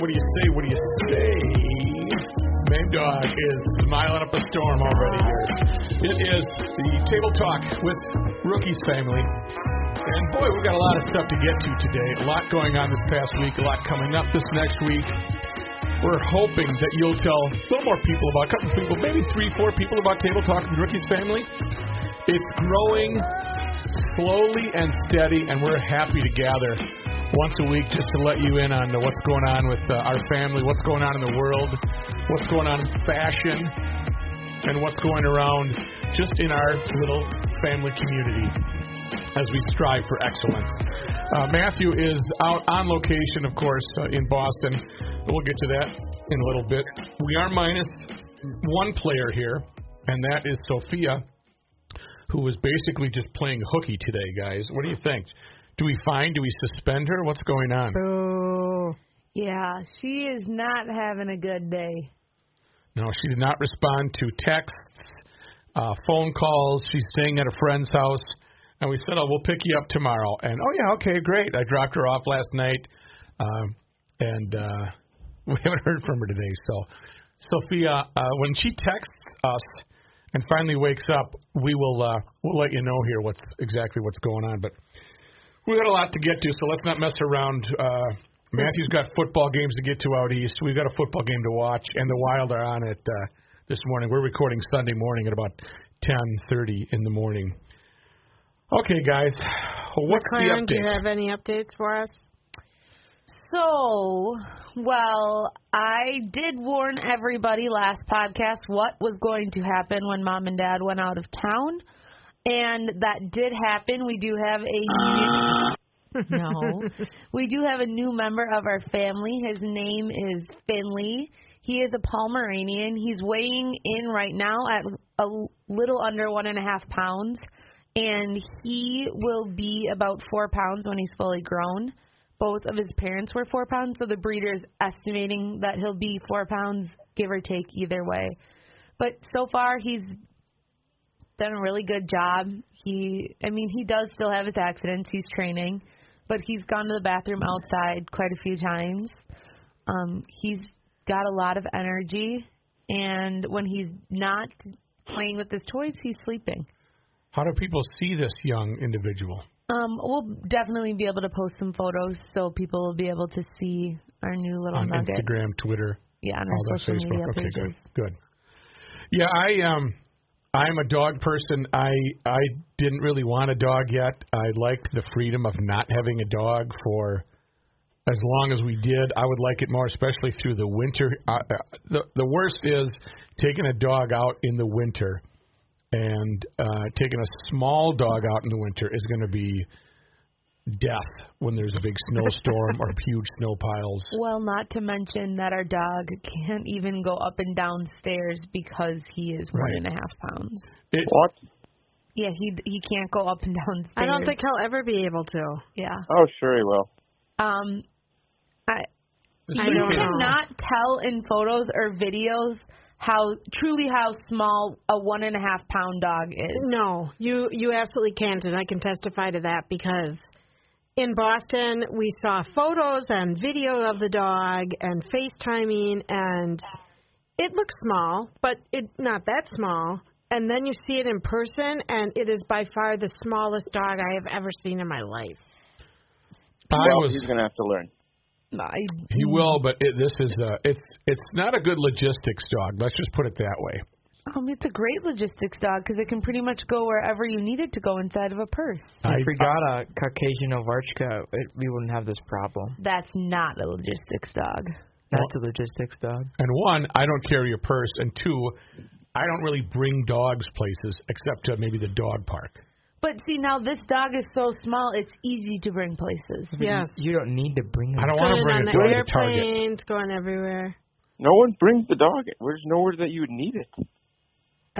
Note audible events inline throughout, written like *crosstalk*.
What do you say? What do you say? Mad Dog is smiling up a storm already here. It is the table talk with Rookie's family. And boy, we've got a lot of stuff to get to today. A lot going on this past week, a lot coming up this next week. We're hoping that you'll tell a little more people about, a couple people, maybe three, four people about Table Talk with Rookie's family. It's growing slowly and steady, and we're happy to gather once a week just to let you in on what's going on with uh, our family, what's going on in the world, what's going on in fashion, and what's going around just in our little family community as we strive for excellence. Uh, Matthew is out on location, of course, uh, in Boston. We'll get to that in a little bit. We are minus one player here, and that is Sophia, who was basically just playing hooky today, guys. What do you think? Do we find? Do we suspend her? What's going on? Boo. Yeah, she is not having a good day. No, she did not respond to texts, uh, phone calls. She's staying at a friend's house. And we said, oh, we'll pick you up tomorrow. And, oh, yeah, okay, great. I dropped her off last night. Um, and uh, *laughs* we haven't heard from her today. So, Sophia, uh, when she texts us and finally wakes up, we will uh, we'll let you know here what's exactly what's going on. But we got a lot to get to, so let's not mess around. Uh, Matthew's got football games to get to out east. We've got a football game to watch, and the Wild are on it uh, this morning. We're recording Sunday morning at about 10:30 in the morning. Okay, guys, what's McLaren, the do you have any updates for us? So, well, I did warn everybody last podcast what was going to happen when mom and dad went out of town. And that did happen. We do have a *laughs* no. *laughs* We do have a new member of our family. His name is Finley. He is a Pomeranian. He's weighing in right now at a little under one and a half pounds, and he will be about four pounds when he's fully grown. Both of his parents were four pounds, so the breeder's estimating that he'll be four pounds, give or take, either way. But so far, he's done a really good job. He, I mean, he does still have his accidents. He's training, but he's gone to the bathroom outside quite a few times. Um, he's got a lot of energy, and when he's not playing with his toys, he's sleeping. How do people see this young individual? Um, we'll definitely be able to post some photos so people will be able to see our new little on nugget. Instagram, Twitter, Yeah, on all our social Facebook. media okay, pages. good, good. Yeah, I um, I'm a dog person. I I didn't really want a dog yet. I liked the freedom of not having a dog for as long as we did. I would like it more, especially through the winter. Uh, the the worst is taking a dog out in the winter, and uh, taking a small dog out in the winter is going to be death when there's a big snowstorm or huge snow piles. *laughs* Well, not to mention that our dog can't even go up and down stairs because he is one Right. and a half pounds. It's, What? Yeah, he he can't go up and down stairs. I don't think he'll ever be able to. Yeah. Oh, sure he will. Um, I I you don't know. cannot tell in photos or videos how truly how small a one and a half pound dog is. No, you you absolutely can't, and I can testify to that because in Boston we saw photos and video of the dog and FaceTiming, and it looks small, but it not that small. And then you see it in person, and it is by far the smallest dog I have ever seen in my life. I well, was he's gonna have to learn. I, He will, but it, this is uh, it's it's not a good logistics dog. Let's just put it that way. Um, it's a great logistics dog because it can pretty much go wherever you need it to go inside of a purse. I- If we got a Caucasian Ovcharka, it, we wouldn't have this problem. That's not a logistics dog. That's a logistics dog. And one, I don't carry a purse, and two, I don't really bring dogs places except to maybe the dog park. But see, now this dog is so small, it's easy to bring places. Yes, You don't need to bring them. I don't want to going bring on a the dog to Target. airplanes, going everywhere. No one brings the dog. There's nowhere that you would need it.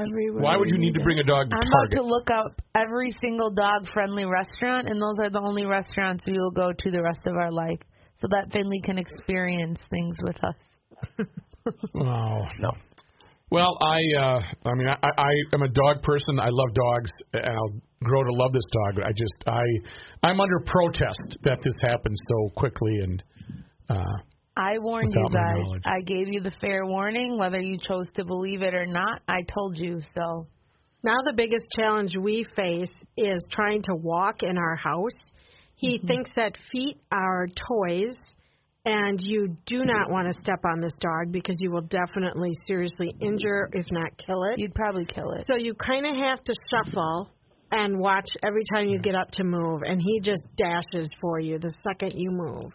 Everywhere. Why would you need to bring a dog to I'm about to look up every single dog friendly restaurant, and those are the only restaurants we will go to the rest of our life so that Finley can experience things with us. *laughs* Oh no. Well, I uh I mean I I am a dog person. I love dogs and I'll grow to love this dog. I just I I'm under protest that this happened so quickly and Uh, I warned you Without my guys. I gave you the fair warning, whether you chose to believe it or not. I told you so. Now the biggest challenge we face is trying to walk in our house. He Mm-hmm. thinks that feet are toys and you do not want to step on this dog because you will definitely seriously injure if not kill it. You'd probably kill it. So you kind of have to shuffle and watch every time you get up to move and he just dashes for you the second you move.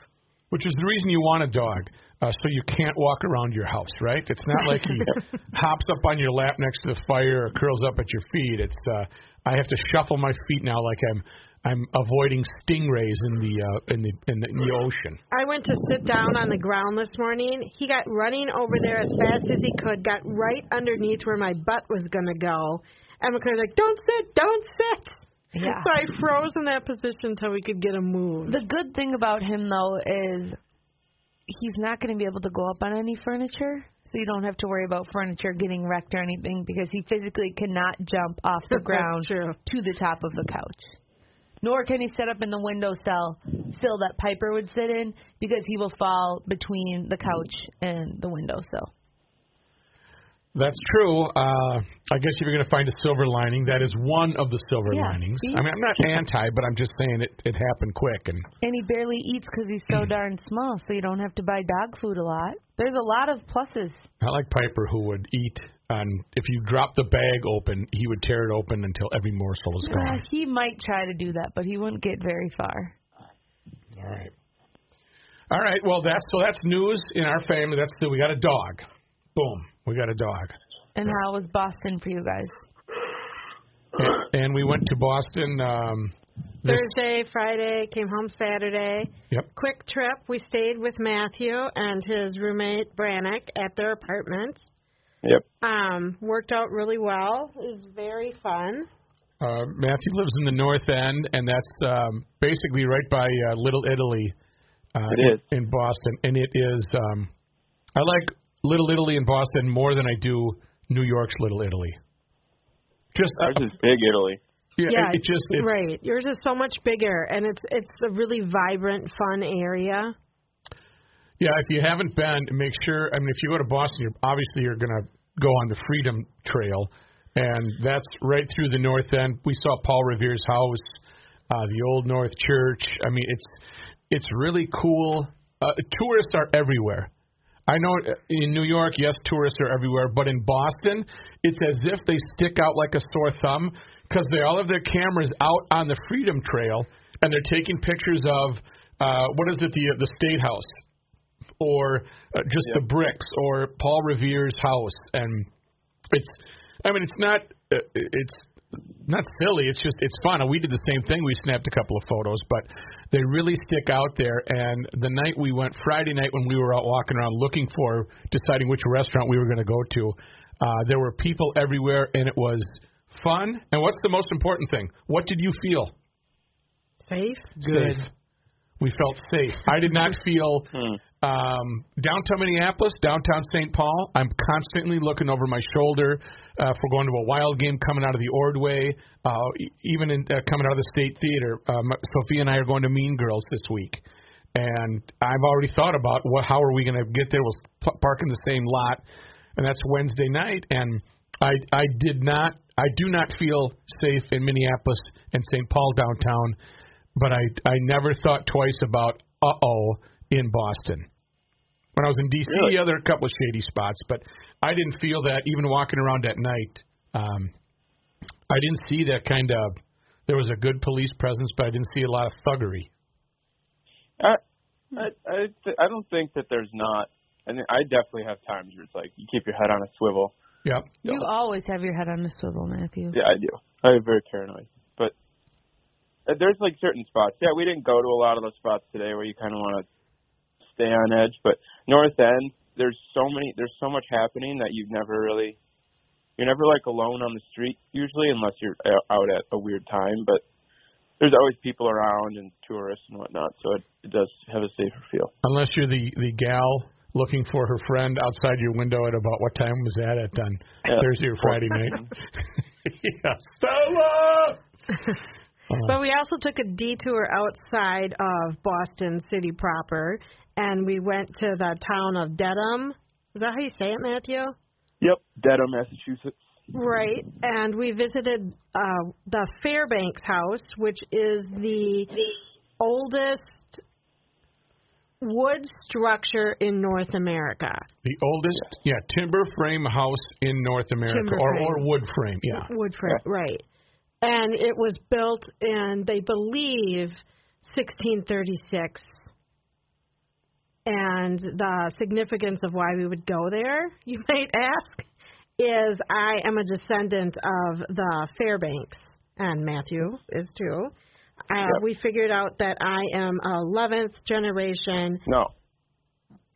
Which is the reason you want a dog, uh, so you can't walk around your house, right? It's not like he *laughs* hops up on your lap next to the fire or curls up at your feet. It's uh, I have to shuffle my feet now like I'm I'm avoiding stingrays in the uh, in the in the, in the ocean. I went to sit down on the ground this morning. He got running over there as fast as he could, got right underneath where my butt was going to go. And McCoy's like, don't sit, don't sit. Yeah. So I froze in that position until we could get him moved. The good thing about him though is he's not going to be able to go up on any furniture, so you don't have to worry about furniture getting wrecked or anything because he physically cannot jump off the *laughs* ground to the top of the couch. Nor can he sit up in the windowsill sill that Piper would sit in because he will fall between the couch and the windowsill. That's true. Uh, I guess if you're going to find a silver lining, that is one of the silver Yeah, linings. see? I mean, I'm not anti, but I'm just saying it it happened quick and And he barely eats because he's so *clears throat* darn small, so you don't have to buy dog food a lot. There's a lot of pluses. I like Piper who would eat on if you drop the bag open, he would tear it open until every morsel was Uh, gone. he might try to do that, but he wouldn't get very far. All right. All right. Well, that's so that's news in our family. That's the, we got a dog. Boom. We got a dog. And how was Boston for you guys? And, and we went to Boston. Um, Thursday, Friday, came home Saturday. yep. Quick trip. We stayed with Matthew and his roommate Brannick at their apartment. Yep. Um, worked out really well. It was very fun. Uh, Matthew lives in the North End, and that's um, basically right by uh, Little Italy. Uh, It is. in Boston, and it is. Um, I like Little Italy in Boston more than I do New York's Little Italy. Just uh, Ours is big Italy. yeah, yeah, it, it just it's, right. Yours is so much bigger, and it's it's a really vibrant, fun area. Yeah, if you haven't been, make sure. I mean, if you go to Boston, you're obviously you're going to go on the Freedom Trail, and that's right through the North End. We saw Paul Revere's house, uh, the Old North Church. I mean, it's it's really cool. Uh, tourists are everywhere. I know in New York, yes, tourists are everywhere, but in Boston, it's as if they stick out like a sore thumb because they all have their cameras out on the Freedom Trail and they're taking pictures of uh, what is it, the the State House, or uh, just the bricks, or Paul Revere's house, and it's, I mean, it's not, uh, it's not silly. It's just it's fun. And we did the same thing. We snapped a couple of photos, but they really stick out there. And the night we went, Friday night when we were out walking around looking for, deciding which restaurant we were going to go to, uh, there were people everywhere, and it was fun. And what's the most important thing? What did you feel? Safe. Good. Safe. We felt safe. I did not feel um, downtown Minneapolis, downtown St. Paul. I'm constantly looking over my shoulder uh, for going to a wild game coming out of the Ordway, uh, even in, uh, coming out of the State Theater. Um, Sophia and I are going to Mean Girls this week, and I've already thought about what how are we going to get there. We'll park in the same lot, and that's Wednesday night. And I I did not I do not feel safe in Minneapolis and St. Paul downtown but I I never thought twice about uh oh in Boston. When I was in DC, Really? yeah, there are a couple of shady spots, but I didn't feel that even walking around at night. Um, I didn't see that kind of. There was a good police presence, but I didn't see a lot of thuggery. I I I, th- I don't think that there's not. And I definitely have times where it's like you keep your head on a swivel. Yep. You always have your head on a swivel, Matthew. Yeah, I do. I'm very paranoid. But uh, there's like certain spots. Yeah, we didn't go to a lot of those spots today where you kind of want to stay on edge. But North End, there's so many, there's so much happening that you've never really, you're never like alone on the street usually, unless you're uh, out at a weird time. But there's always people around and tourists and whatnot, so it, it does have a safer feel. Unless you're the the gal looking for her friend outside your window at about what time was that at on Yeah. Thursday or Friday night? *laughs* *laughs* yeah, Stella. *laughs* But we also took a detour outside of Boston City proper, and we went to the town of Dedham. Is that how you say it, Matthew? Yep, Dedham, Massachusetts. Right, and we visited uh, the Fairbanks House, which is the oldest wood structure in North America. The oldest, yeah, timber frame house in North America, Timber or frame. or wood frame, yeah. Wood frame, right. And it was built in, they believe, 1636. And the significance of why we would go there, *laughs* you might ask, is I am a descendant of the Fairbanks, and Matthew is too. Uh, Yep. We figured out that I am 11th generation. No,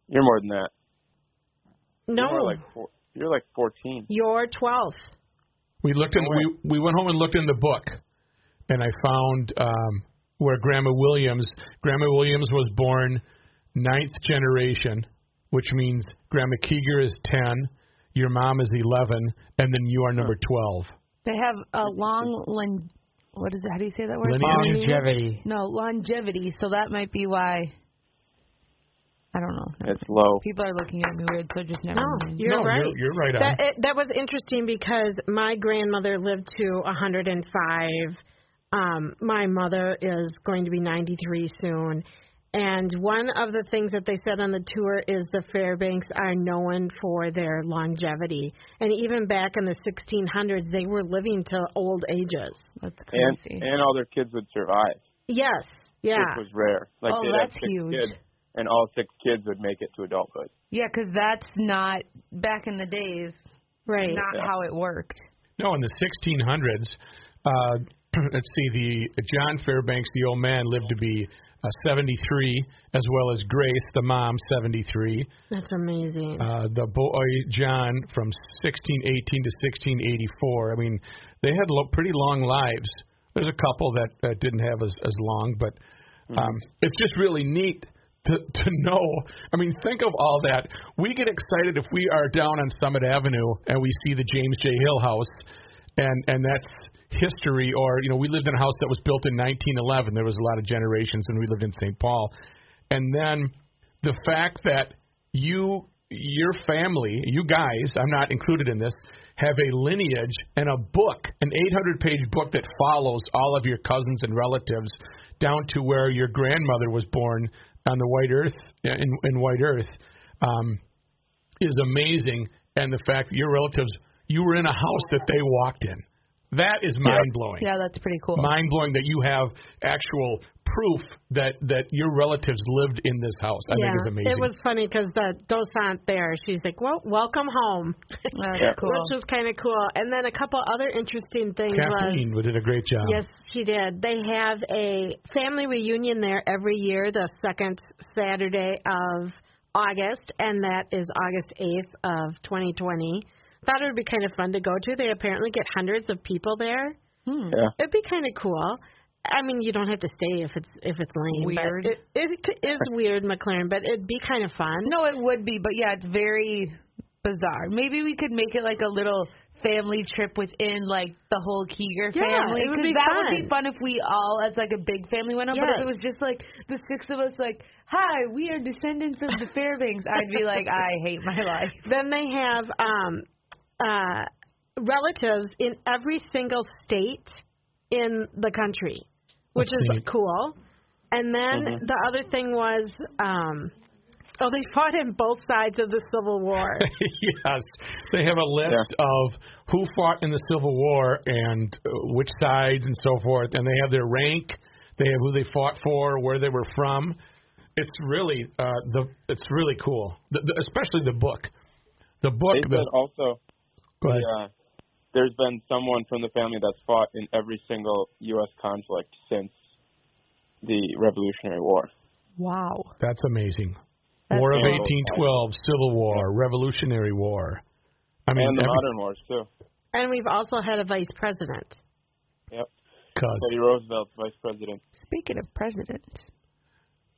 you're more than that. No, You're like four, you're like 14. you're 12th. We looked in we we went home and looked in the book, and I found um, where Grandma Williams Grandma Williams was born ninth generation, which means Grandma Keeger is ten, your mom is eleven, and then you are number twelve. They have a long lon- what is it? How do you say that word? Lineage? Longevity. No, longevity. So that might be why. I don't know. It's low. People are looking at me weird, so just never No, mind. you're no, right. You're, you're right on. That it, that was interesting because my grandmother lived to 105. Um, my mother is going to be 93 soon. And one of the things that they said on the tour is the Fairbanks are known for their longevity. And even back in the 1600s, they were living to old ages. That's And crazy. and all their kids would survive, Yes, yeah. which was rare. Like Oh, they'd that's six huge. kids, and all six kids would make it to adulthood. yeah, because that's not back in the days. Right. Not Yeah. how it worked. No, in the 1600s, uh, *clears throat* let's see, the John Fairbanks, the old man, lived to be uh, 73, as well as Grace, the mom, 73. That's amazing. Uh, the boy John from 1618 to 1684. I mean, they had lo- pretty long lives. There's a couple that, that didn't have as, as long, but um, it's just really neat to to know. I mean, think of all that. We get excited if we are down on Summit Avenue and we see the James J. Hill House, and and that's history. Or you know, we lived in a house that was built in 1911. There was a lot of generations, and we lived in St. Paul. And then the fact that you your family, you guys, I'm not included in this, have a lineage and a book, an 800 page book that follows all of your cousins and relatives down to where your grandmother was born on the white earth in, in white earth um, is amazing and the fact that your relatives you were in a house that they walked in that is mind blowing Yeah, that's pretty cool. mind blowing that you have actual proof that that your relatives lived in this house i yeah, think is amazing it was funny because the docent there, she's like, "Well, welcome home," That's Yeah. *laughs* cool. which was kind of cool. And then a couple other interesting things was Kathleen did a great job. Yes, she did. They have a family reunion there every year, the second Saturday of August, and that is August 8th of 2020. Thought it would be kind of fun to go to. They apparently get hundreds of people there. Hmm. Yeah. It'd be kind of cool. I mean, you don't have to stay if it's if it's lame. but Weird. It, it is weird, McLaren, but it'd be kind of fun. No, it would be, but yeah, it's very bizarre. Maybe we could make it like a little family trip within like the whole Keeger Yeah, family. it would 'cause be that would be fun. fun if we all, as like a big family, went up. But if it was just like the six of us, like, hi, we are descendants of the Fairbanks, I'd be like, I hate my life. Then they have um, uh, relatives in every single state in the country, which That's is neat. cool. And then Mhm. the other thing was, um, oh, they *laughs* fought in both sides of the Civil War. *laughs* yes, they have a list of who fought in the Civil War and uh, which sides and so forth, and they have their rank. They have who they fought for, where they were from. It's really uh, the it's really cool, the, the, especially the book. The book. They said The, also go ahead. the, uh, there's been someone from the family that's fought in every single U.S. conflict since the Revolutionary War. Wow. That's amazing. That's War of cool. 1812, Civil War, Revolutionary War. I mean, and the every- modern wars too. and we've also had a vice president. Yep. 'cause- Teddy Roosevelt, vice president. Speaking of presidents.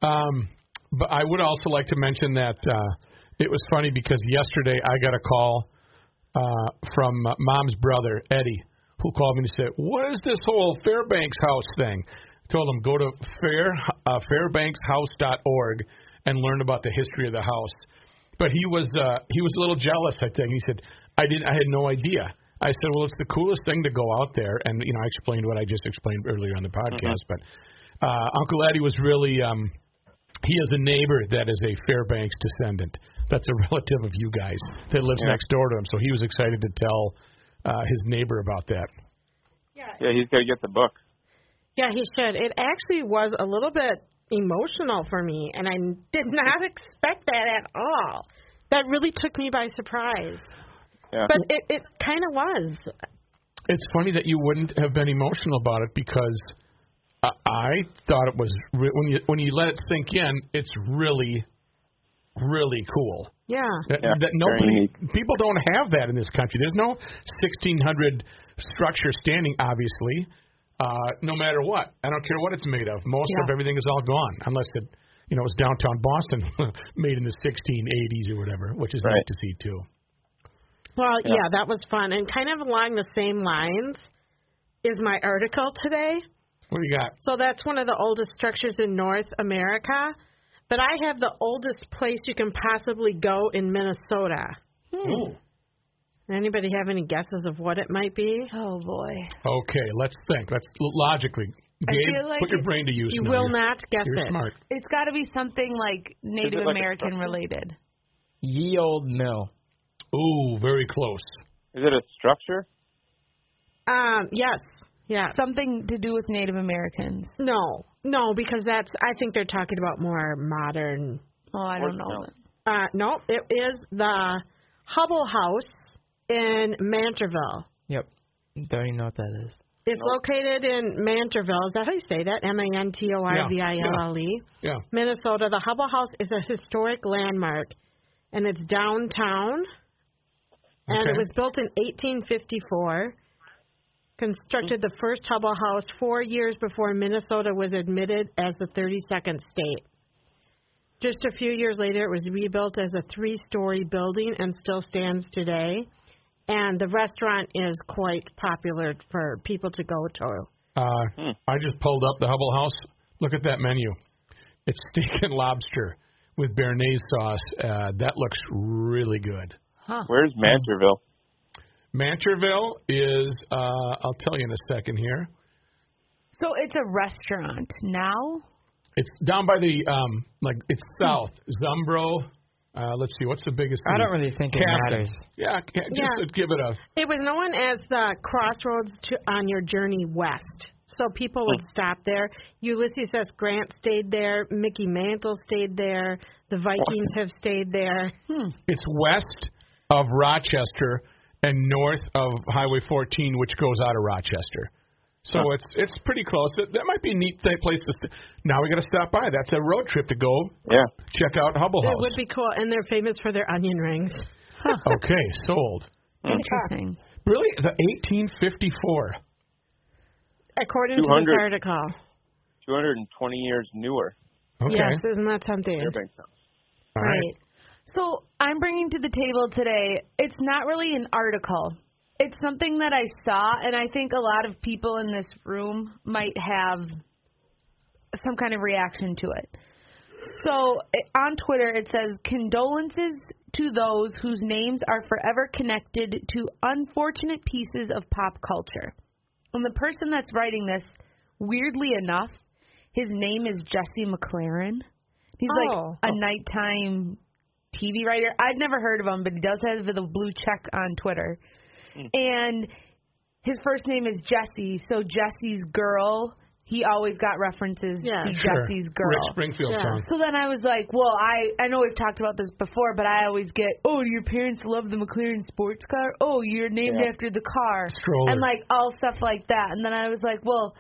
Um, but I would also like to mention that uh, it was funny because yesterday I got a call uh, from uh, mom's brother Eddie, who called me and said, "What is this whole Fairbanks House thing?" I told him go to fair uh, fairbankshouse.org and learn about the history of the house. But he was uh, he was a little jealous. I think he said, "I didn't. I had no idea." I said, "Well, it's the coolest thing to go out there." And you know, I explained what I just explained earlier on the podcast. But uh, Uncle Eddie was really um, he has a neighbor that is a Fairbanks descendant. That's a *laughs* relative of you guys that lives Yeah. next door to him. So he was excited to tell uh, his neighbor about that. Yeah, he's got to get the book. Yeah, he should. It actually was a little bit emotional for me, and I did *laughs* not expect that at all. That really took me by surprise. Yeah. But it, it kind of was. It's funny that you wouldn't have been emotional about it because I, I thought it was re- when you when you let it sink in, it's really really cool. Yeah. That, Yeah, that nobody people don't have that in this country. There's no 1600 structure standing obviously. Uh, no matter what, I don't care what it's made of. Most of everything is all gone, unless it, you know, it was downtown Boston, *laughs* made in the 1680s or whatever, which is Right. neat to see too. Well, Yeah. yeah, that was fun. And kind of along the same lines is my article today. What do you got? So that's one of the oldest structures in North America. But I have the oldest place you can possibly go in Minnesota. Ooh. Anybody have any guesses of what it might be? Oh boy. Okay, let's think. Let's logically. I Gabe, feel like put your brain to use. You now. will You're- not guess You're it. smart. It's got to be something like Native like American related. Ye old mill. Ooh, very close. Is it a structure? Um, yes. Yeah. Something to do with Native Americans. No. No, because that's I think they're talking about more modern Oh, I don't know. Horse uh no, it is the Hubbell House in Mantorville. Yep. Don't even know what that is. It's located in Mantorville. Is that how you say that? M A N T O R V I L L E. Yeah. Minnesota. The Hubbell House is a historic landmark, and it's downtown. Okay. And it was built in 1854. Constructed the first Hubbell House four years before Minnesota was admitted as the 32nd state. Just a few years later, it was rebuilt as a three story building and still stands today. And the restaurant is quite popular for people to go to. Uh, Hmm. I just pulled up the Hubbell House. Look at that menu. It's *laughs* steak and lobster with béarnaise sauce. Uh, that looks really good. Where's Mantorville? Mancherville is, uh, I'll tell you in a second here. So it's a restaurant now. It's down by the, um, like, it's south. Zumbro. Uh, let's see, what's the biggest I don't really think it Kasson. matters. Yeah, yeah, just Yeah. give it a. It was known as the crossroads to, on your journey west. So people would stop there. Ulysses S. Grant stayed there. Mickey Mantle stayed there. The Vikings have stayed there. It's west of Rochester and north of Highway 14, which goes out of Rochester. So it's it's pretty close. That, that might be a neat place to. St- now we got to stop by. That's a road trip to go Yeah. check out Hubbell It House. would be cool, and they're famous for their onion rings. *laughs* Okay, sold. Hmm. Interesting. Really, the 1854. According to this 200. article. 220 years newer. Okay. Yes, isn't that something? Fairbanks House. All right. Right. So I'm bringing to the table today. It's not really an article. It's something that I saw, and I think a lot of people in this room might have some kind of reaction to it. So on Twitter, it says condolences to those whose names are forever connected to unfortunate pieces of pop culture. And the person that's writing this, weirdly enough, his name is Jesse McLaren. He's Oh. like a nighttime TV writer. I've never heard of him, but he does have the blue check on Twitter. Hmm. And his first name is Jesse, so Jesse's girl. He always got references Yeah. to Sure. Jesse's girl. Rick Springfield Yeah. song. So then I was like, well, I I know we've talked about this before, but I always get, oh, your parents love the McLaren sports car. Oh, you're named Yeah. after the car, Stroller. and like all stuff like that. And then I was like, well,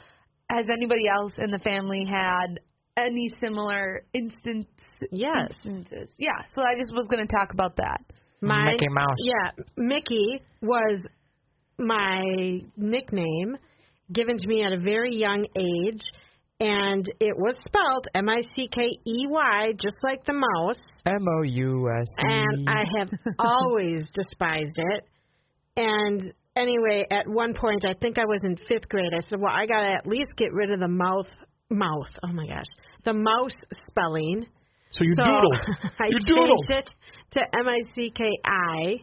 has anybody else in the family had any similar instance? Yes. Instances? Yeah. So I just was going to talk about that. My, Mickey Mouse. Yeah, Mickey was my nickname given to me at a very young age, and it was spelled M I C K E Y, just like the mouse. M O U S E. And I have *laughs* always despised it. And anyway, at one point, I think I was in fifth grade. I said, "Well, I gotta at least get rid of the mouth, mouth. Oh my gosh, the mouse spelling." So you so doodled. *laughs* I You changed it to M I C K I,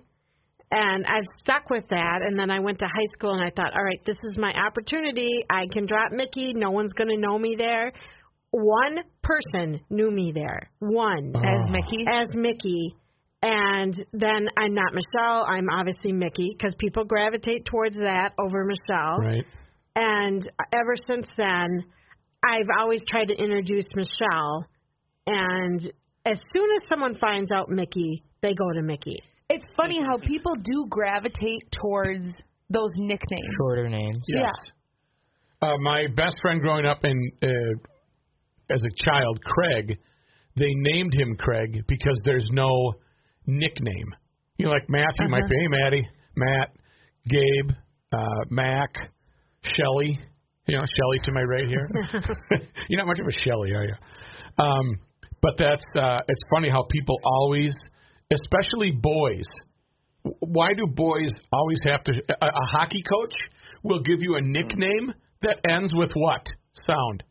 and I've stuck with that. And then I went to high school, and I thought, all right, this is my opportunity. I can drop Mickey. No one's gonna know me there. One person knew me there. One oh. As Mickey. as Mickey. And then I'm not Michelle. I'm obviously Mickey because people gravitate towards that over Michelle. Right. And ever since then, I've always tried to introduce Michelle. And as soon as someone finds out Mickey, they go to Mickey. It's funny how people do gravitate towards those nicknames. Shorter names. Yes. Uh, my best friend growing up in uh, as a child, Craig, they named him Craig because there's no nickname. You know, like Matthew might be, hey, Matty, Matt, Gabe, uh, Mac, Shelly. You know, Shelly to my right here. *laughs* *laughs* You're not much of a Shelly, are you? Um, but that's uh, it's funny how people always, especially boys. Why do boys always have to? A, a hockey coach will give you a nickname that ends with what sound?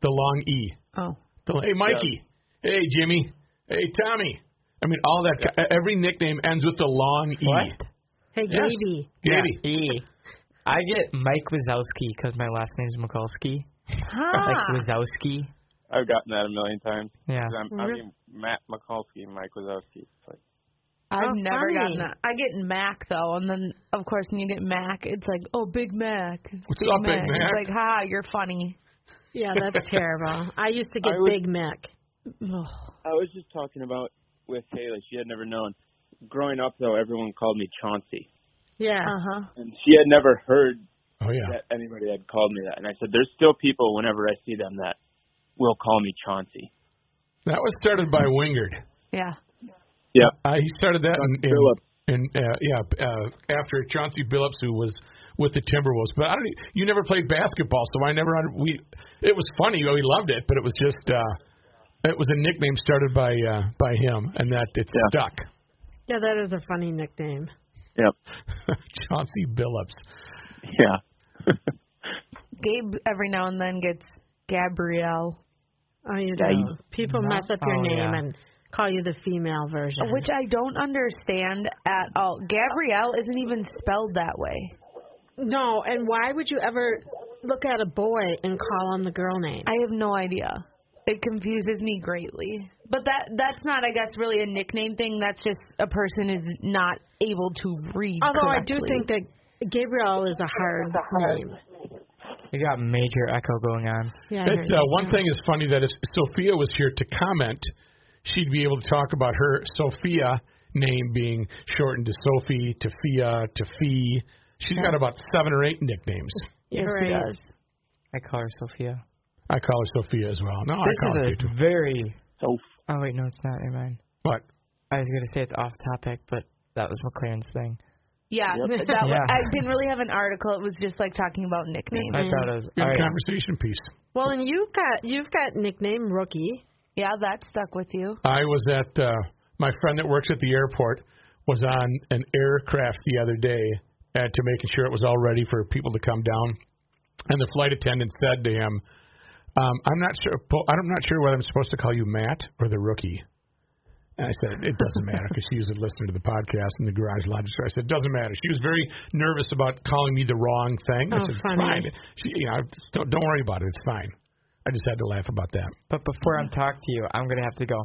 The long e. Oh. The, hey, Mikey. Hey, Jimmy. Hey, Tommy. I mean, all that. ki- Every nickname ends with the long e. What? Hey, Yes. Gaby. Gaby. Yeah, E. I get Mike Wazowski because my last name's Mikulski. Huh. Like Wazowski. I've gotten that a million times. Yeah. I'm, I mean, Matt Mikulski and Mike Wazowski. It's like, I've Oh, never funny. gotten that. I get Mac though, and then of course when you get Mac, it's like, oh, Big Mac. What's up, Big Mac? It's like, ha, you're funny. Yeah, that's *laughs* terrible. I used to get was- Big Mac. Ugh. I was just talking about with Haley. She had never known. Growing up, though, everyone called me Chauncey, Yeah. Uh huh. and she had never heard Oh yeah. that anybody had called me that. And I said, "There's still people whenever I see them that will call me Chauncey." That was started by Wingard. Yeah. Yeah. Uh, he started that in, in, in uh, yeah uh, after Chauncey Billups, who was with the Timberwolves. But I don't. You never played basketball, so I never. under- We. It was funny. We loved it, but it was just. uh It was a nickname started by uh by him, and that it Yeah. stuck. Yeah, that is a funny nickname. Yep. *laughs* Chauncey Billups. Yeah. *laughs* Gabe every now and then gets Gabrielle, Oh, you Yeah, do. you- People No. mess up your Oh, name yeah. and call you the female version. which I don't understand at all. Gabrielle isn't even spelled that way. no, and why would you ever look at a boy and call him the girl name? I have no idea. It confuses me greatly. But that that's not, I guess, really a nickname thing. That's just a person is not able to read. Although I do think that Gabriel is a hard name. You got major echo going on. Yeah, I heard It's, uh, one thing is funny that if Sophia was here to comment, she'd be able to talk about her Sophia name being shortened to Sophie, to Fia, to Fee. She's got about seven or eight nicknames. yes, You're she right. does. I call her Sophia. I call her Sophia as well. No, This I call her is Fia too. a very. So Oh wait, no, it's not. Never mind. What? I was gonna say it's off topic, but that was McLaren's thing. Yeah, Yep. that was, I didn't really have an article. It was just like talking about nicknames. I thought it was. Good all right. conversation piece. Well, and you've got you've got nickname rookie. Yeah, that stuck with you. I was at uh, my friend that works at the airport was on an aircraft the other day uh, to making sure it was all ready for people to come down, and the flight attendant said to him, um, "I'm not sure. I'm not sure whether I'm supposed to call you Matt or the rookie." And I said, it doesn't matter because she was a listener to the podcast in the garage logic. So I said, it doesn't matter. She was very nervous about calling me the wrong thing. I Oh, said, it's funny. fine. She, you know, don't, don't worry about it. It's fine. I just had to laugh about that. But before I'm talking to you, I'm gonna have to go.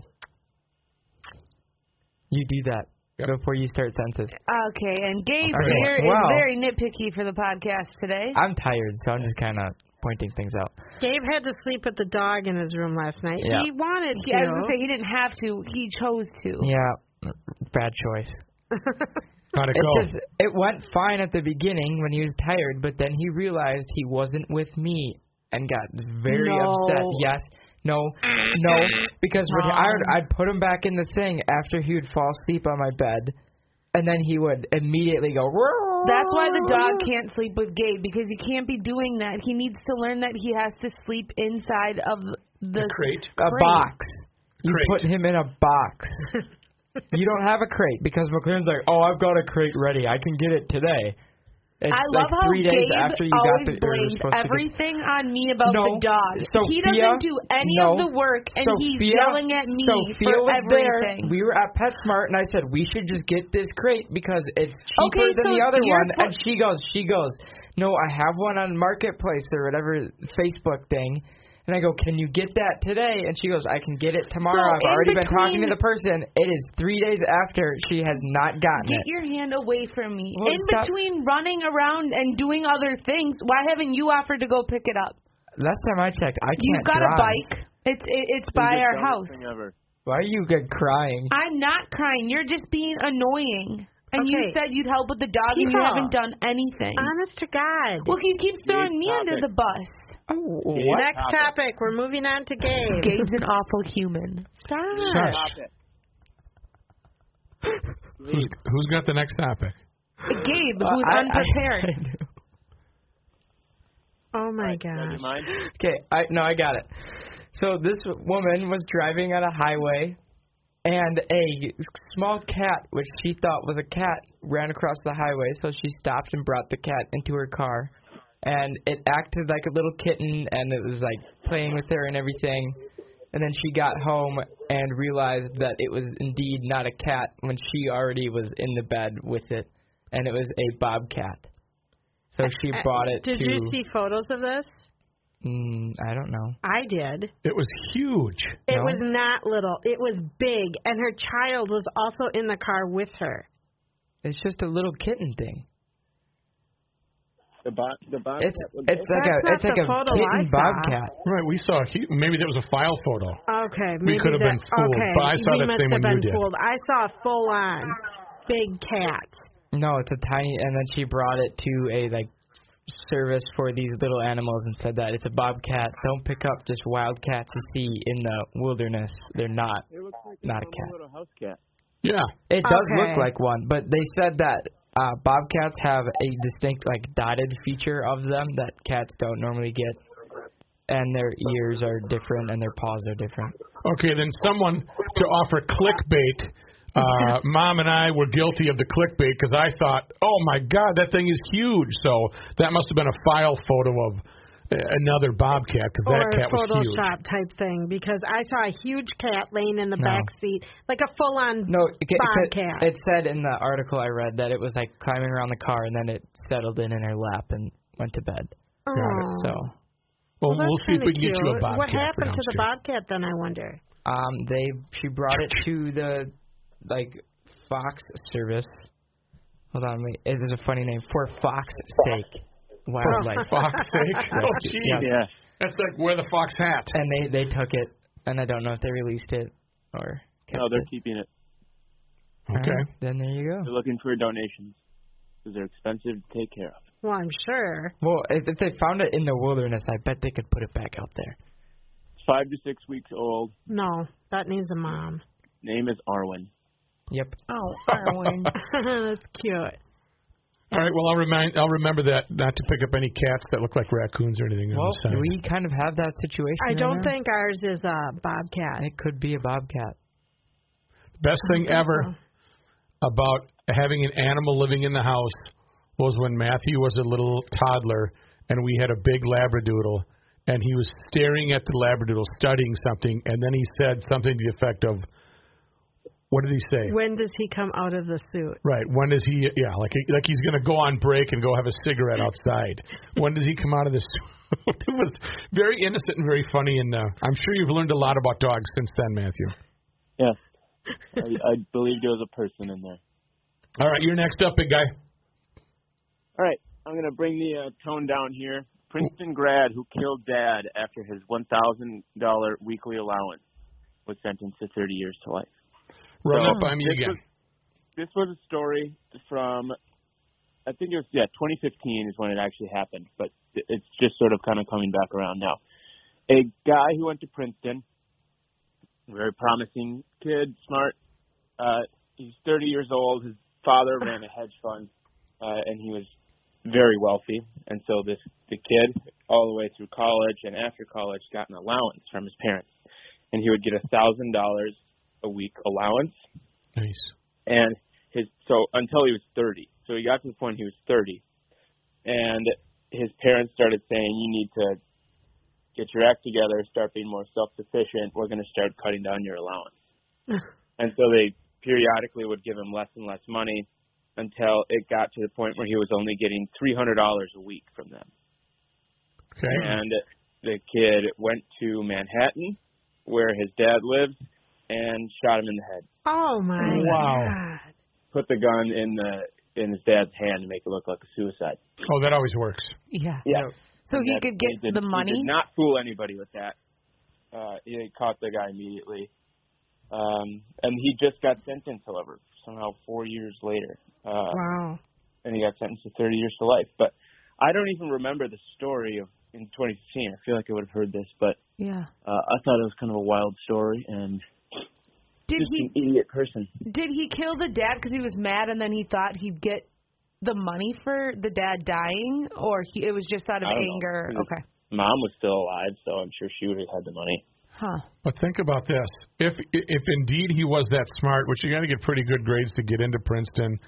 You do that Yep. Before you start sentences. Okay, and Gabe Okay. here is Wow. very nitpicky for the podcast today. I'm tired, so I'm just kind of pointing things out. Gabe had to sleep with the dog in his room last night. Yeah. He wanted to. I was gonna say he didn't have to. He chose to. Yeah, bad choice. *laughs* How'd it It just it went fine at the beginning when he was tired, but then he realized he wasn't with me and got very No. upset. Yes, no, mm. no, because when I would, oh. I'd put him back in the thing after he would fall asleep on my bed, and then he would immediately go. That's why the dog can't sleep with Gabe because he can't be doing that. He needs to learn that he has to sleep inside of the crate. a crate. box. You Crate. put him in a box. *laughs* you don't have a crate because McLaren's like, oh, I've got a crate ready. I can get it today. It's I like love how three days Gabe after you always got the blames supposed to get- everything on me about No, the dog. he Sophia- doesn't do any no, of the work, and he's yelling at me Sophia for everything. There. We were at PetSmart, and I said we should just get this crate because it's cheaper Okay, than so the other one. put- and she goes, she goes, no, I have one on Marketplace or whatever Facebook thing. And I go, can you get that today? And she goes, I can get it tomorrow. So I've in already been talking to the person. It is three days after she has not gotten Get it. Get your hand away from me. Well, In stop- between running around and doing other things, why haven't you offered to go pick it up? Last time I checked, I can't You've got drive. a bike. It's it, it's by our house. Ever. Why are you good crying? I'm not crying. You're just being annoying. And you said you'd help with the dog, and you haven't done anything. Honest to God. Well, he keeps throwing me topic. under the bus. Oh, what? Next topic. topic. We're moving on to Gabe. Gabe's an awful human. Stop. Shush. Topic. Who's, who's got the next topic? Gabe, Uh, who's I- I- unprepared. *laughs* I know. Oh my Does that gosh. Okay, I no, I got it. So this woman was driving on a highway, and a small cat, which she thought was a cat, ran across the highway. So she stopped and brought the cat into her car, and it acted like a little kitten, and it was like playing with her and everything. And then she got home and realized that it was indeed not a cat when she already was in the bed with it, and it was a bobcat. So uh, she uh, brought it Did to. you see photos of this? Mm, I don't know. I did. It was huge. It No? was not little. It was big, and her child was also in the car with her. It's just a little kitten thing. The bot. The bot. It's it's like a it's like a photo kitten bobcat. Right, we saw. He, maybe that was a file photo. Okay, maybe could have been fooled, okay, but I saw we that must same have one you been did. Fooled. I saw a full on big cat. No, it's a tiny. And then she brought it to a like service for these little animals and said that it's a bobcat. Don't pick up just wild cats you see in the wilderness. They're not. It looks like Not a normal cat. little house cat. Yeah. It does Okay. look like one, but they said that uh bobcats have a distinct like dotted feature of them that cats don't normally get. And their ears are different and their paws are different. Okay, then someone to offer clickbait. Uh, Mom and I were guilty of the clickbait because I thought, oh my God, that thing is huge. So that must have been a file photo of uh, another bobcat because that cat a was huge. Photoshop type thing because I saw a huge cat laying in the No. back seat, like a full on No, it, it, bobcat. it said in the article I read that it was like climbing around the car and then it settled in in her lap and went to bed. oh. So, Well, Well, we'll see if we kinda can get you a bobcat. What for happened to the bobcat then? I wonder. um, they she brought it to the like Fox service. Hold on, wait. It is a funny name for Fox sake wildlife. Fox sake. *laughs* Oh, Rescue. jeez. Yes. Yeah. That's like wear the fox hat. And they they took it, and I don't know if they released it or kept No, they're it. keeping it. Okay. Alright, then there you go. They're looking for donations because they're expensive to take care of. Well, I'm sure. Well, if, if they found it in the wilderness, I bet they could put it back out there. It's five to six weeks old. No, that needs a mom. Name is Arwen. Yep. Oh, Arwen. *laughs* That's cute. All right. Well, I'll remind. I'll remember that not to pick up any cats that look like raccoons or anything. Well, on the we kind of have that situation. I right don't now. think ours is a bobcat. it could be a bobcat. The best thing I think ever about having an animal living in the house was when Matthew was a little toddler and we had a big labradoodle and he was staring at the labradoodle studying something and then he said something to the effect of what did he say? When does he come out of the suit? Right. When does he? Yeah, like he, like he's gonna go on break and go have a cigarette outside. *laughs* when does he come out of this? *laughs* it was very innocent and very funny, and uh, I'm sure you've learned a lot about dogs since then, Matthew. Yes. I, I believed there was a person in there. All right, you're next up, big guy. All right, I'm gonna bring the uh, tone down here. Princeton grad who killed dad after his one thousand dollar weekly allowance was sentenced to 30 years to life. Run So, up by me this again. Was, this was a story from, I think it was yeah, 2015 is when it actually happened, but it's just sort of kind of coming back around now. A guy who went to Princeton, very promising kid, smart. Uh, he's 30 years old. His father ran a hedge fund, uh, and he was very wealthy. And so this the kid, all the way through college and after college, got an allowance from his parents, and he would get a thousand dollars a week allowance Nice. and his so until he was 30. So he got to the point he was 30. and his parents started saying, "You need to get your act together, start being more self-sufficient. We're going to start cutting down your allowance." *laughs* and so they periodically would give him less and less money until it got to the point where he was only getting three hundred dollars a week from them. Okay. And the kid went to Manhattan, where his dad lives, and shot him in the head. Oh my Wow. God. Put the gun in the in his dad's hand to make it look like a suicide. Oh, that always works. Yeah. Yeah. So And he that- could get did, the He money. did not fool anybody with that. Uh, he caught the guy immediately, um, and he just got sentenced. However, somehow four years later, uh, Wow. and he got sentenced to 30 years to life. But I don't even remember the story of in 2015. I feel like I would have heard this, but Yeah. uh, I thought it was kind of a wild story and Did just he an idiot person. did he kill the dad because he was mad and then he thought he'd get the money for the dad dying, or he, it was just out of I know. anger? Because Okay. Mom was still alive, so I'm sure she would have had the money. Huh. But think about this: if if indeed he was that smart, which you got to get pretty good grades to get into Princeton,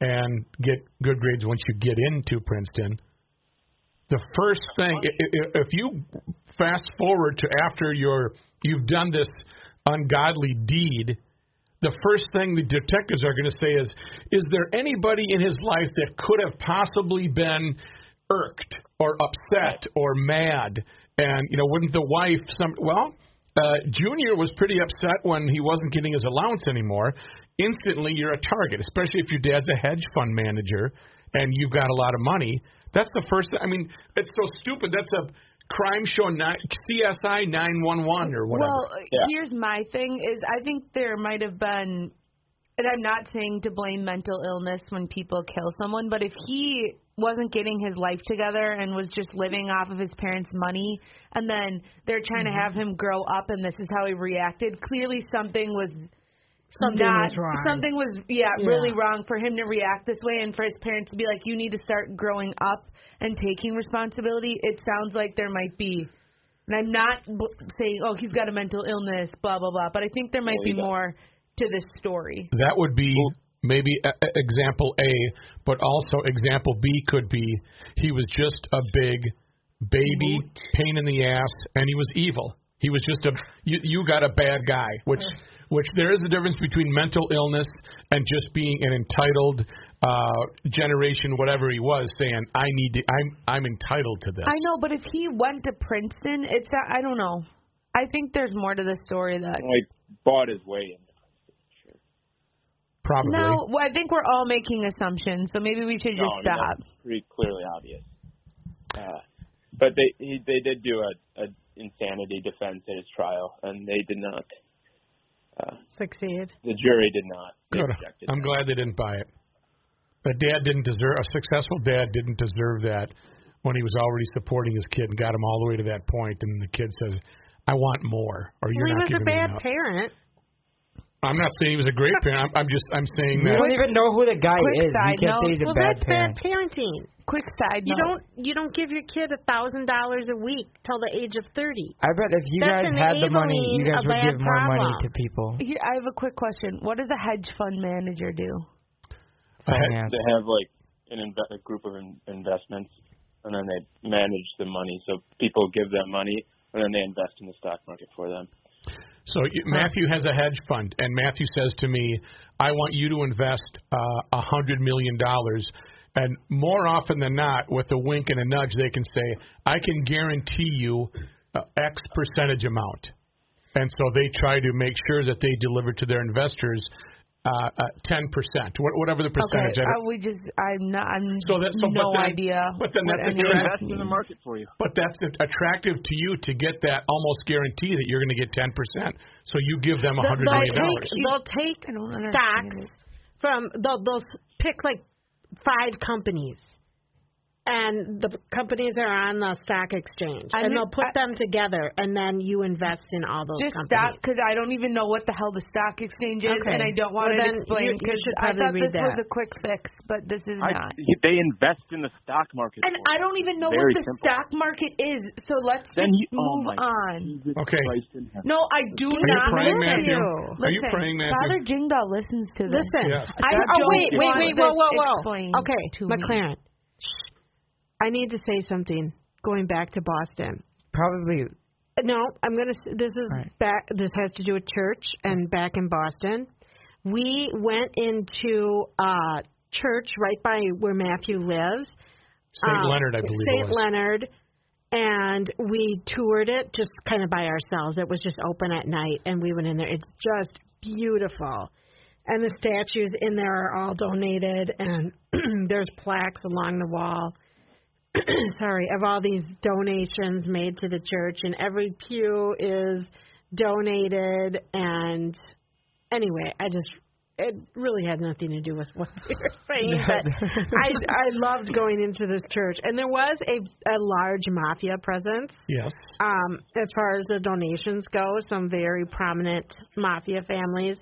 and get good grades once you get into Princeton. The first thing, i- i- if you fast forward to after you're you've done this ungodly deed, the first thing the detectives are going to say is, is there anybody in his life that could have possibly been irked or upset or mad? And you know, wouldn't the wife some well, uh, Junior was pretty upset when he wasn't getting his allowance anymore. Instantly, you're a target, especially if your dad's a hedge fund manager and you've got a lot of money. That's the first. I mean, it's so stupid. That's a crime show, ni- CSI 911 or whatever. Well, Yeah. Uh, here's my thing: is I think there might have been, and I'm not saying to blame mental illness when people kill someone, but if he wasn't getting his life together and was just living off of his parents' money, and then they're trying to mm-hmm. have him grow up, and this is how he reacted, clearly something was. Something not, was wrong. Something was, yeah, Yeah. really wrong for him to react this way, and for his parents to be like, "You need to start growing up and taking responsibility." It sounds like there might be and I'm not b- saying, oh, he's got a mental illness, blah blah blah. But I think there might Well, be more to this story. That would be maybe a, a- example A, but also example B could be he was just a big baby pain in the ass and he was evil. He was just a you you got a bad guy, which which there is a difference between mental illness and just being an entitled uh generation whatever he was saying I need to I'm I'm entitled to this. I know, but if he went to Princeton, it's not, I don't know. I think there's more to the story that. Well, he bought his way in. Probably. No, well, I think we're all making assumptions, so maybe we should No, just I mean, stop. that's pretty clearly obvious. Uh, but they he, they did do a, a insanity defense at his trial, and they did not. Uh, Succeed. the jury did not. Good. I'm that. glad they didn't buy it. A dad didn't deserve a successful dad didn't deserve that when he was already supporting his kid and got him all the way to that point, and the kid says, "I want more," or "You're Well, he not was a bad parent. I'm not saying he was a great parent. I'm, I'm just I'm saying We that. don't even know who the guy quick is. side You can't note. say he's a Well, bad that's parent. bad parenting. Quick side You note. don't you don't give your kid a thousand dollars a week till the age of thirty. I bet if you That's guys had the money, you guys would give more money to people. Here, I have a quick question. What does a hedge fund manager do? Finance. They have like an inve- a group of in- investments, and then they manage the money. So people give them money, and then they invest in the stock market for them. So Matthew has a hedge fund, and Matthew says to me, "I want you to invest uh, a hundred million dollars." And more often than not, with a wink and a nudge, they can say, "I can guarantee you uh, X percentage amount." And so they try to make sure that they deliver to their investors uh, uh, 10%, wha- whatever the percentage. Okay, I don't- uh, we just I'm not I'm So that- so but no then- idea. but then that's a any of trend. in the market for you. But that's attractive to you to get that almost guarantee that you're going to get 10%. So you give them a They'll, they'll million take dollars. they'll take I stocks from they'll they'll pick like five companies. And the companies are on the stock exchange, I and they'll put I- them together, and then you invest in all those Just companies. stop because I don't even know what the hell the stock exchange is, Okay. and I don't want Well, it then you- explained you because should I thought read this was a quick fix, but this is I, not. they invest in the stock market. And I don't even know Very what the simple. stock market is, so let's Then just you, oh move my on. Jesus Okay. Christ in heaven. No, I do you not praying, listen. Matthew? Listen, Are you praying, Matthew? Father Jingdal listens to this. Listen, Yes. I oh, don't wait, wait, want wait, this whoa, whoa, whoa. Okay, to. McLaren. I need to say something. Going back to Boston. Probably. No, I'm gonna. s- This is Right. back. This has to do with church and back in Boston. We went into uh church right by where Matthew lives. St. Um, Leonard, I believe St. Leonard, and we toured it just kind of by ourselves. It was just open at night, and we went in there. It's just beautiful, and the statues in there are all donated, and *clears throat* there's plaques along the wall. *clears throat* *clears throat* Sorry, of all these donations made to the church, and every pew is donated. And anyway, I just it really had nothing to do with what we were *laughs* saying, but I I *laughs* loved going into this church, and there was a a large mafia presence. Yes. Um, as far as the donations go, some very prominent mafia families,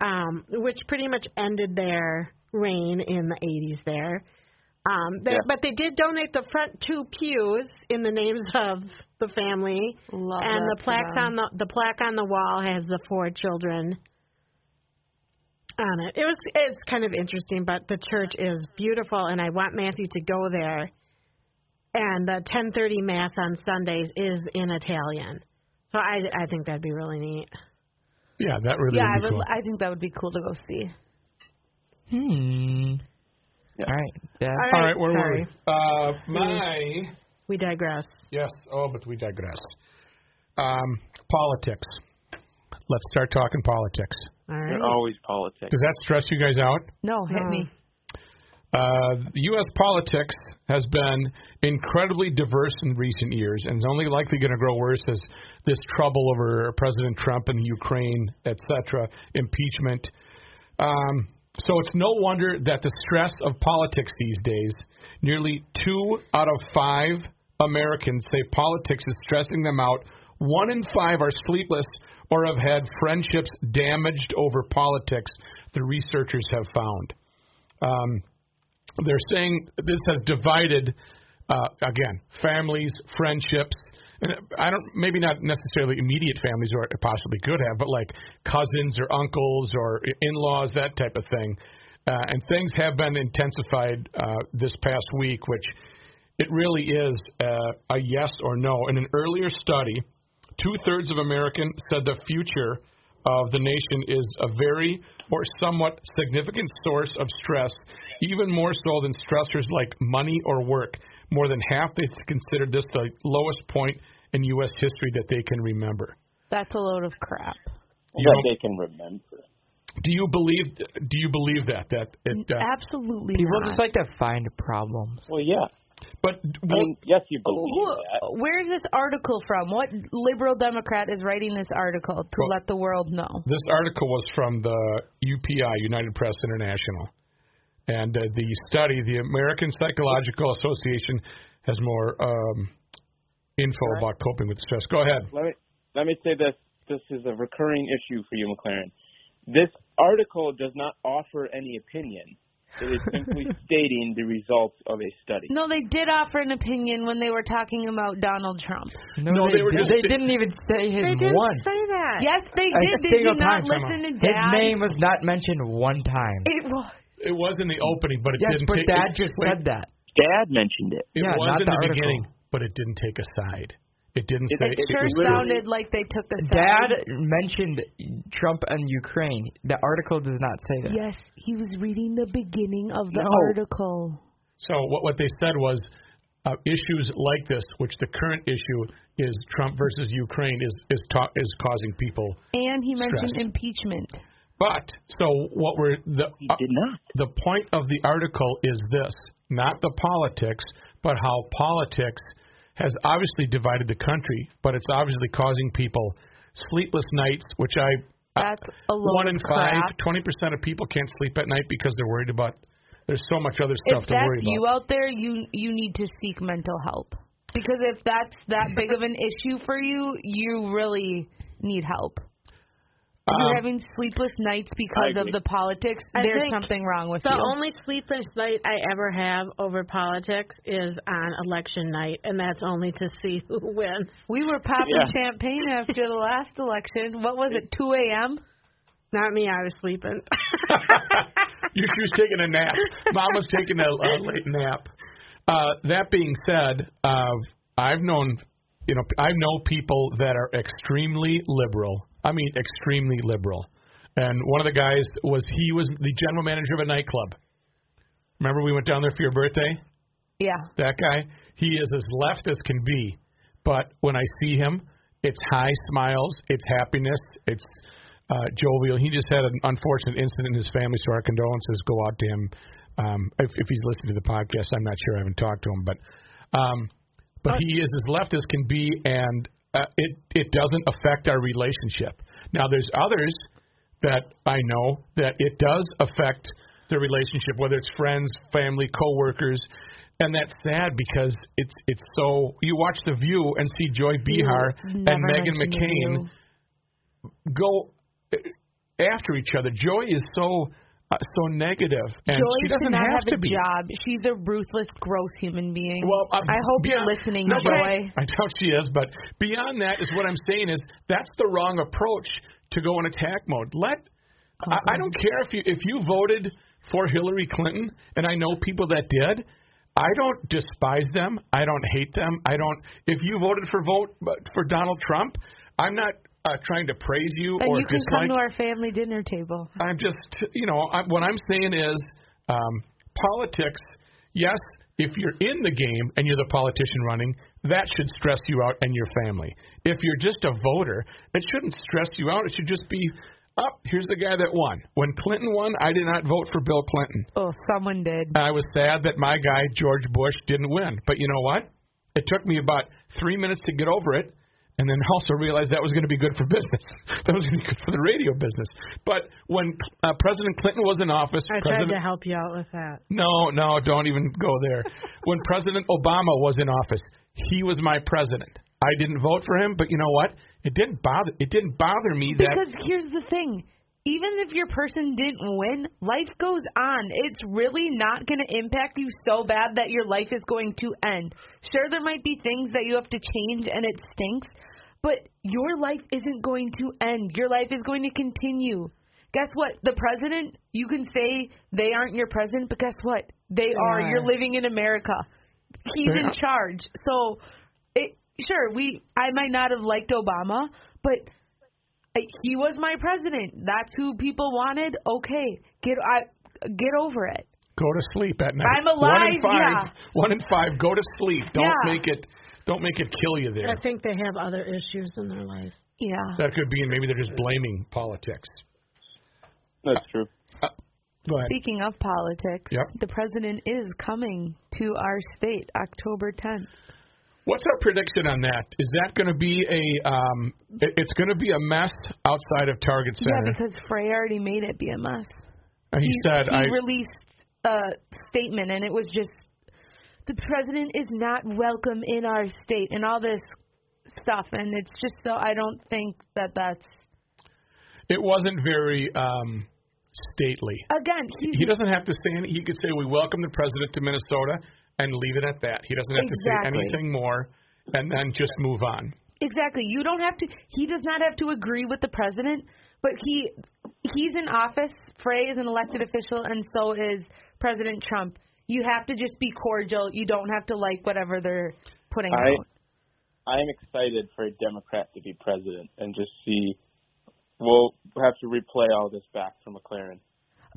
um, which pretty much ended their reign in the 80s there. Um, they, Yeah. But they did donate the front two pews in the names of the family, Love and the for plaques on the the plaque on the wall has the four children on it. It was it's kind of interesting, but the church is beautiful, and I want Matthew to go there. And the 10:30 mass on Sundays is in Italian, so I I think that'd be really neat. Yeah, that really Yeah, I would be would. cool. I think that would be cool to go see. Hmm. Yeah. All right. Yeah. All All right, where sorry. were we? Uh, my We digress. yes. Oh, but we digress. Um, politics. Let's start talking politics. All They're always politics. Does that stress you guys out? No, hit No. me. Uh, U.S. politics has been incredibly diverse in recent years, and is only likely going to grow worse as this trouble over President Trump and the Ukraine, cetera, impeachment. Um, so it's no wonder that the stress of politics these days, nearly two out of five Americans say politics is stressing them out. One in five are sleepless or have had friendships damaged over politics, the researchers have found. Um, they're saying this has divided uh, again families, friendships, I don't maybe not necessarily immediate families or possibly could have, but like cousins or uncles or in-laws, that type of thing. Uh, and things have been intensified uh, this past week, which it really is uh, a yes or no. In an earlier study, two thirds of Americans said the future of the nation is a very or somewhat significant source of stress, even more so than stressors like money or work. More than half they considered this the lowest point in U.S. history that they can remember. That's a load of crap. You that know- they can remember. Do you believe? Do you believe that that it? Uh, Absolutely People not. just like to find problems. Well, yeah. but I mean, yes, you believe Who- that. Where's this article from? What liberal Democrat is writing this article to Well- let the world know? This article was from the UPI, United Press International. And uh, the study, the American Psychological Association, has more um, info about coping with stress. Go ahead. Let me let me say this. This is a recurring issue for you, McLaren. This article does not offer any opinion. It is simply *laughs* stating the results of a study. No, they did offer an opinion when they were talking about Donald Trump. No, they, they were just- they didn't even say his name. They didn't once. say that. Yes, they A did. Did you not time. listen to Dad? His name was not mentioned one time. It was. It was in the opening, but it Yes, didn't but take. Dad it, just wait, said that. Dad mentioned it. It Yeah, was not in the the, beginning, but it didn't take a side. It didn't It- say. It it sure literally- sounded like they took the Dad side. mentioned Trump and Ukraine. The article does not say that. Yes, he was reading the beginning of the No. article. So what what they said was uh, issues like this, which the current issue is Trump versus Ukraine, is is ta- is causing people. And he mentioned Stress. impeachment. But so what we're the He uh, did not. the point of the article is this: not the politics, but how politics has obviously divided the country, but it's obviously causing people sleepless nights, which I That's a load one in of five, crap. twenty percent of people can't sleep at night because they're worried about. There's so much other stuff If to that's worry you out there, you you need to seek mental help. Because if that's that big of an issue for you, you really need help. If you're Um, having sleepless nights because of the politics, I there's something wrong with The you. The only sleepless night I ever have over politics is on election night, and that's only to see who *laughs* wins. we were popping Yeah. champagne after the last election. What was it, 2 a.m.? Not me, I was sleeping. *laughs* you, she was taking a nap. Mom was taking a, a late nap. uh, that being said, uh, I've known, you know, I know people that are extremely liberal. I mean, extremely liberal. And one of the guys was he was the general manager of a nightclub. Remember we went down there for your birthday? Yeah. That guy, he is as left as can be. But when I see him, it's high smiles, it's happiness, it's uh, jovial. He just had an unfortunate incident in his family, so our condolences go out to him. Um, if, if he's listening to the podcast, I'm not sure. I haven't talked to him, but um, but he is as left as can be, and uh, it it doesn't affect our relationship. Now, there's others that I know that it does affect the relationship, whether it's friends, family, coworkers, and that's sad because it's it's so. You watch The View and see Joy Behar and Meghan McCain go uh, after each other. Joy is so uh, so negative, and Joy she doesn't have, have, to a be. job. She's a ruthless, gross human being. Well, uh, I hope you're listening, no, Joy. I doubt she is, but beyond that is what I'm saying is that's the wrong approach to go in attack mode. Let I, I don't care if you if you voted for Hillary Clinton, and I know people that did. I don't despise them. I don't hate them. I don't. If you voted for vote for Donald Trump, I'm not uh, trying to praise you and or you can dislike. come to our family dinner table. I'm just, you know, I, what I'm saying is um, politics, yes, if you're in the game and you're the politician running, that should stress you out and your family. If you're just a voter, it shouldn't stress you out. It should just be, up, here's the guy that won. When Clinton won, I did not vote for Bill Clinton. Oh, someone did. I was sad that my guy, George Bush, didn't win. But you know what? It took me about three minutes to get over it, and then also realized that was going to be good for business. *laughs* that was going to be good for the radio business. But when uh, President Clinton was in office, I tried to help you out with that. no, no, don't even go there. *laughs* when President Obama was in office, he was my president. I didn't vote for him, but you know what? It didn't bother. It didn't bother me that Because here's the thing. Even if your person didn't win, life goes on. It's really not going to impact you so bad that your life is going to end. Sure, there might be things that you have to change and it stinks, but your life isn't going to end. Your life is going to continue. Guess what? The president, you can say they aren't your president, but guess what? They, are. You're living in America. He's They in charge. So, it, sure, we I might not have liked Obama, but he was my president. That's who people wanted. Okay, get I get over it. go to sleep at night. I'm alive, One in five. yeah. One in five. Go to sleep. Don't Yeah. make it. Don't make it kill you there. I think they have other issues in their life. Yeah. That could be, and maybe they're just blaming politics. That's true. Uh, go ahead. Speaking of politics, Yep. the president is coming to our state October 10th. What's our prediction on that? Is that going to be a? Um, it's going to be a mess outside of Target Center. Yeah, because Frey already made it be a mess. and he, said, he "I." released a statement, and it was just the president is not welcome in our state, and all this stuff, and it's just so I don't think that that's it wasn't very um, stately. again. He's He doesn't have to say. Any, he could say, "We welcome the president to Minnesota," and leave it at that. He doesn't have to say anything more, and then just move on. Exactly. You don't have to. He does not have to agree with the president, but he he's in office. Frey is an elected official, and so is President Trump. You have to just be cordial. You don't have to like whatever they're putting I out. I am excited for a Democrat to be president and just see. We'll have to replay all this back from McLaren.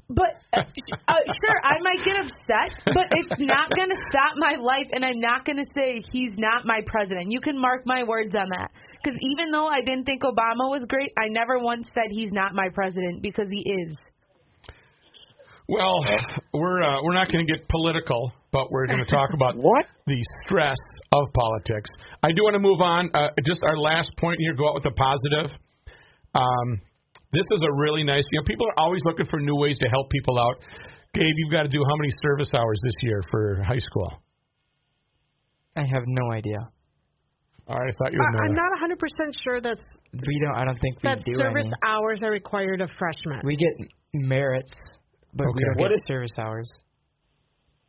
But uh, uh, sure, I might get upset, but it's not going to stop my life, and I'm not going to say he's not my president. You can mark my words on that. Because even though I didn't think Obama was great, I never once said he's not my president because he is. Well, we're uh, we're not going to get political, but we're going to talk about *laughs* What? the stress of politics. I do want to move on. Uh, just our last point here. Go out with a positive. Um, this is a really nice. You know, people are always looking for new ways to help people out. Gabe, you've got to do how many service hours this year for high school? I have no idea. All right, I thought you were. I, I'm more- not 100% sure that's We don't. I don't think we that do service any. hours are required of freshmen. We get merits, but we don't What get is- service hours.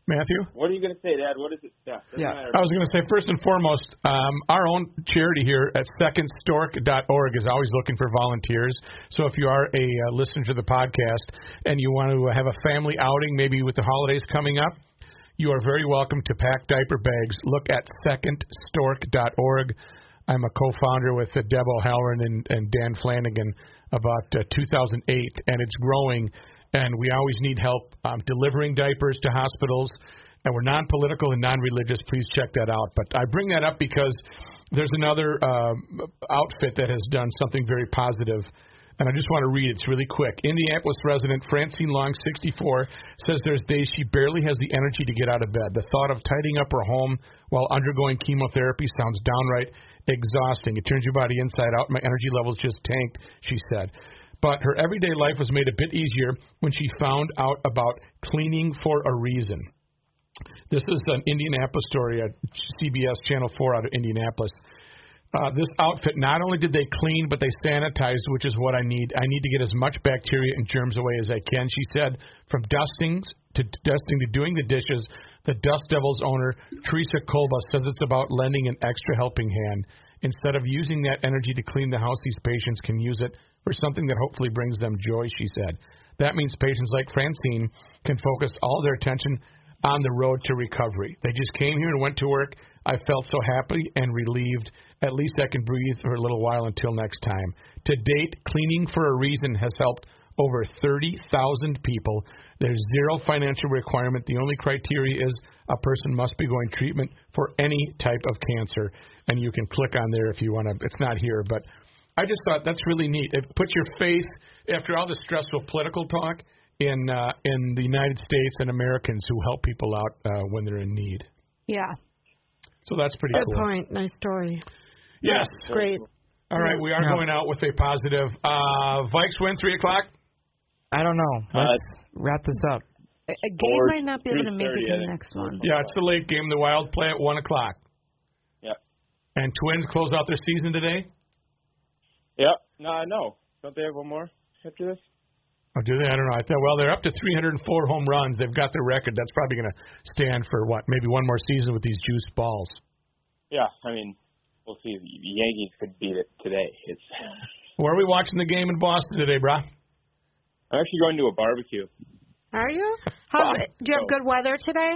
Matthew. What are you going to say, Dad? What is it? Yeah. Yeah. matter. I was going to say, first and foremost, um, our own charity here at secondstork.org is always looking for volunteers. So if you are a uh, listener to the podcast and you want to have a family outing, maybe with the holidays coming up, you are very welcome to pack diaper bags. Look at secondstork.org. I'm a co-founder with uh, Deb O'Halloran and, and Dan Flanagan about uh, 2008, and it's growing. And we always need help um, delivering diapers to hospitals. And we're non-political and non-religious. Please check that out. But I bring that up because there's another uh, outfit that has done something very positive and I just want to read it. It's really quick. Indianapolis resident Francine Long, 64, says there's days she barely has the energy to get out of bed. The thought of tidying up her home while undergoing chemotherapy sounds downright exhausting. It turns your body inside out. My energy levels just tanked, she said. But her everyday life was made a bit easier when she found out about cleaning for a reason. This is an Indianapolis story at CBS Channel 4 out of Indianapolis. Uh, this outfit, not only did they clean, but they sanitized, which is what I need. I need to get as much bacteria and germs away as I can. She said, from dustings to dusting to doing the dishes, the Dust Devils owner, Teresa Kolba, says it's about lending an extra helping hand. Instead of using that energy to clean the house, these patients can use it for something that hopefully brings them joy, she said. That means patients like Francine can focus all their attention on the road to recovery. They just came here and went to work. I felt so happy and relieved. At least I can breathe for a little while until next time. To date, Cleaning for a Reason has helped over 30,000 people. There's zero financial requirement. The only criteria is a person must be going treatment for any type of cancer. And you can click on there if you want to. It's not here, but I just thought that's really neat. It puts your faith after all the stressful political talk in uh, in the United States and Americans who help people out uh, when they're in need. Yeah. So that's pretty Good cool. point. Nice story. Yes. Great. All right, we are No. going out with a positive. Uh, Vikes win three o'clock. I don't know. Uh, Let's wrap this up. A, a Gabe might not be able to make it to the next one. Yeah, it's the late game. The Wild play at one o'clock. Yep. And Twins close out their season today. Yep. No, I know. Don't they have one more after this? Oh, do they? I don't know. I thought, well, they're up to 304 home runs. They've got their record. That's probably going to stand for what? Maybe one more season with these juiced balls. Yeah. I mean, we'll see. The Yankees could beat it today. It's. *laughs* Where are we watching the game in Boston today, brah? I'm actually going to a barbecue. Are you? How's it? Ah, do you have good weather today?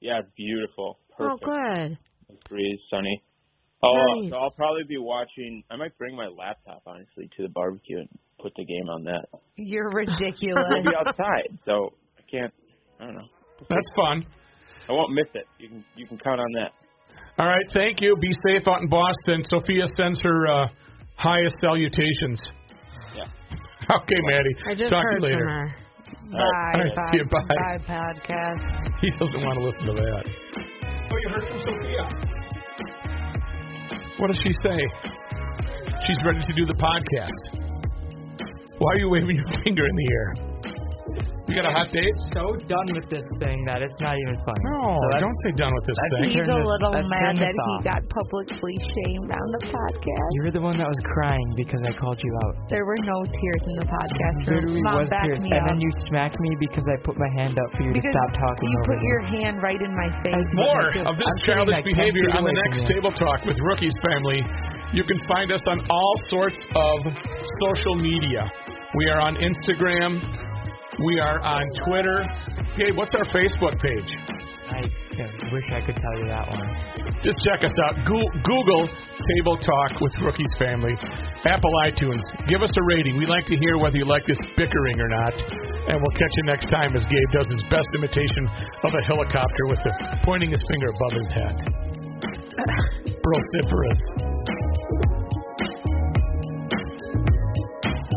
Yeah, beautiful. Oh, Perfect. Oh, good. breeze, sunny. Oh, Nice. so I'll probably be watching. I might bring my laptop honestly to the barbecue and put the game on that. You're *laughs* ridiculous. I'll ridiculous. be outside, so I can't. I don't know. That's fun. I won't miss it. You can you can count on that. All right, thank you. Be safe out in Boston. Sophia sends her uh, highest salutations. Yeah. Okay, Maddie. I just Talk heard to you later. from her. Bye, All right, pod- see you, bye. bye, podcast. He doesn't want to listen to that. Oh, you heard from Sophia. What does she say? She's ready to do the podcast. Why are you waving your *laughs* finger in the air? You got a hot date? So done with this thing that it's not even funny. No, So don't say done with this thing. He's a little let's mad that this he got publicly shamed on the podcast. You were the one that was crying because I called you out. There were no tears in the podcast room. Literally Mom, was back tears. me And up. then you smacked me because I put my hand up for you because to stop talking you over put me. your hand right in my face. More of this sitting childish like behavior on the next. Table Talk with Rookies Family. You can find us on all sorts of social media. We are on Instagram. We are on Twitter. Gabe, what's our Facebook page? I wish I could tell you that one. Just check us out. Google Table Talk with Rookies Family. Apple iTunes. Give us a rating. We'd like to hear whether you like this bickering or not. And we'll catch you next time as Gabe does his best imitation of a helicopter with the pointing his finger above his head. *coughs* Vociferous.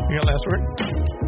You got last word?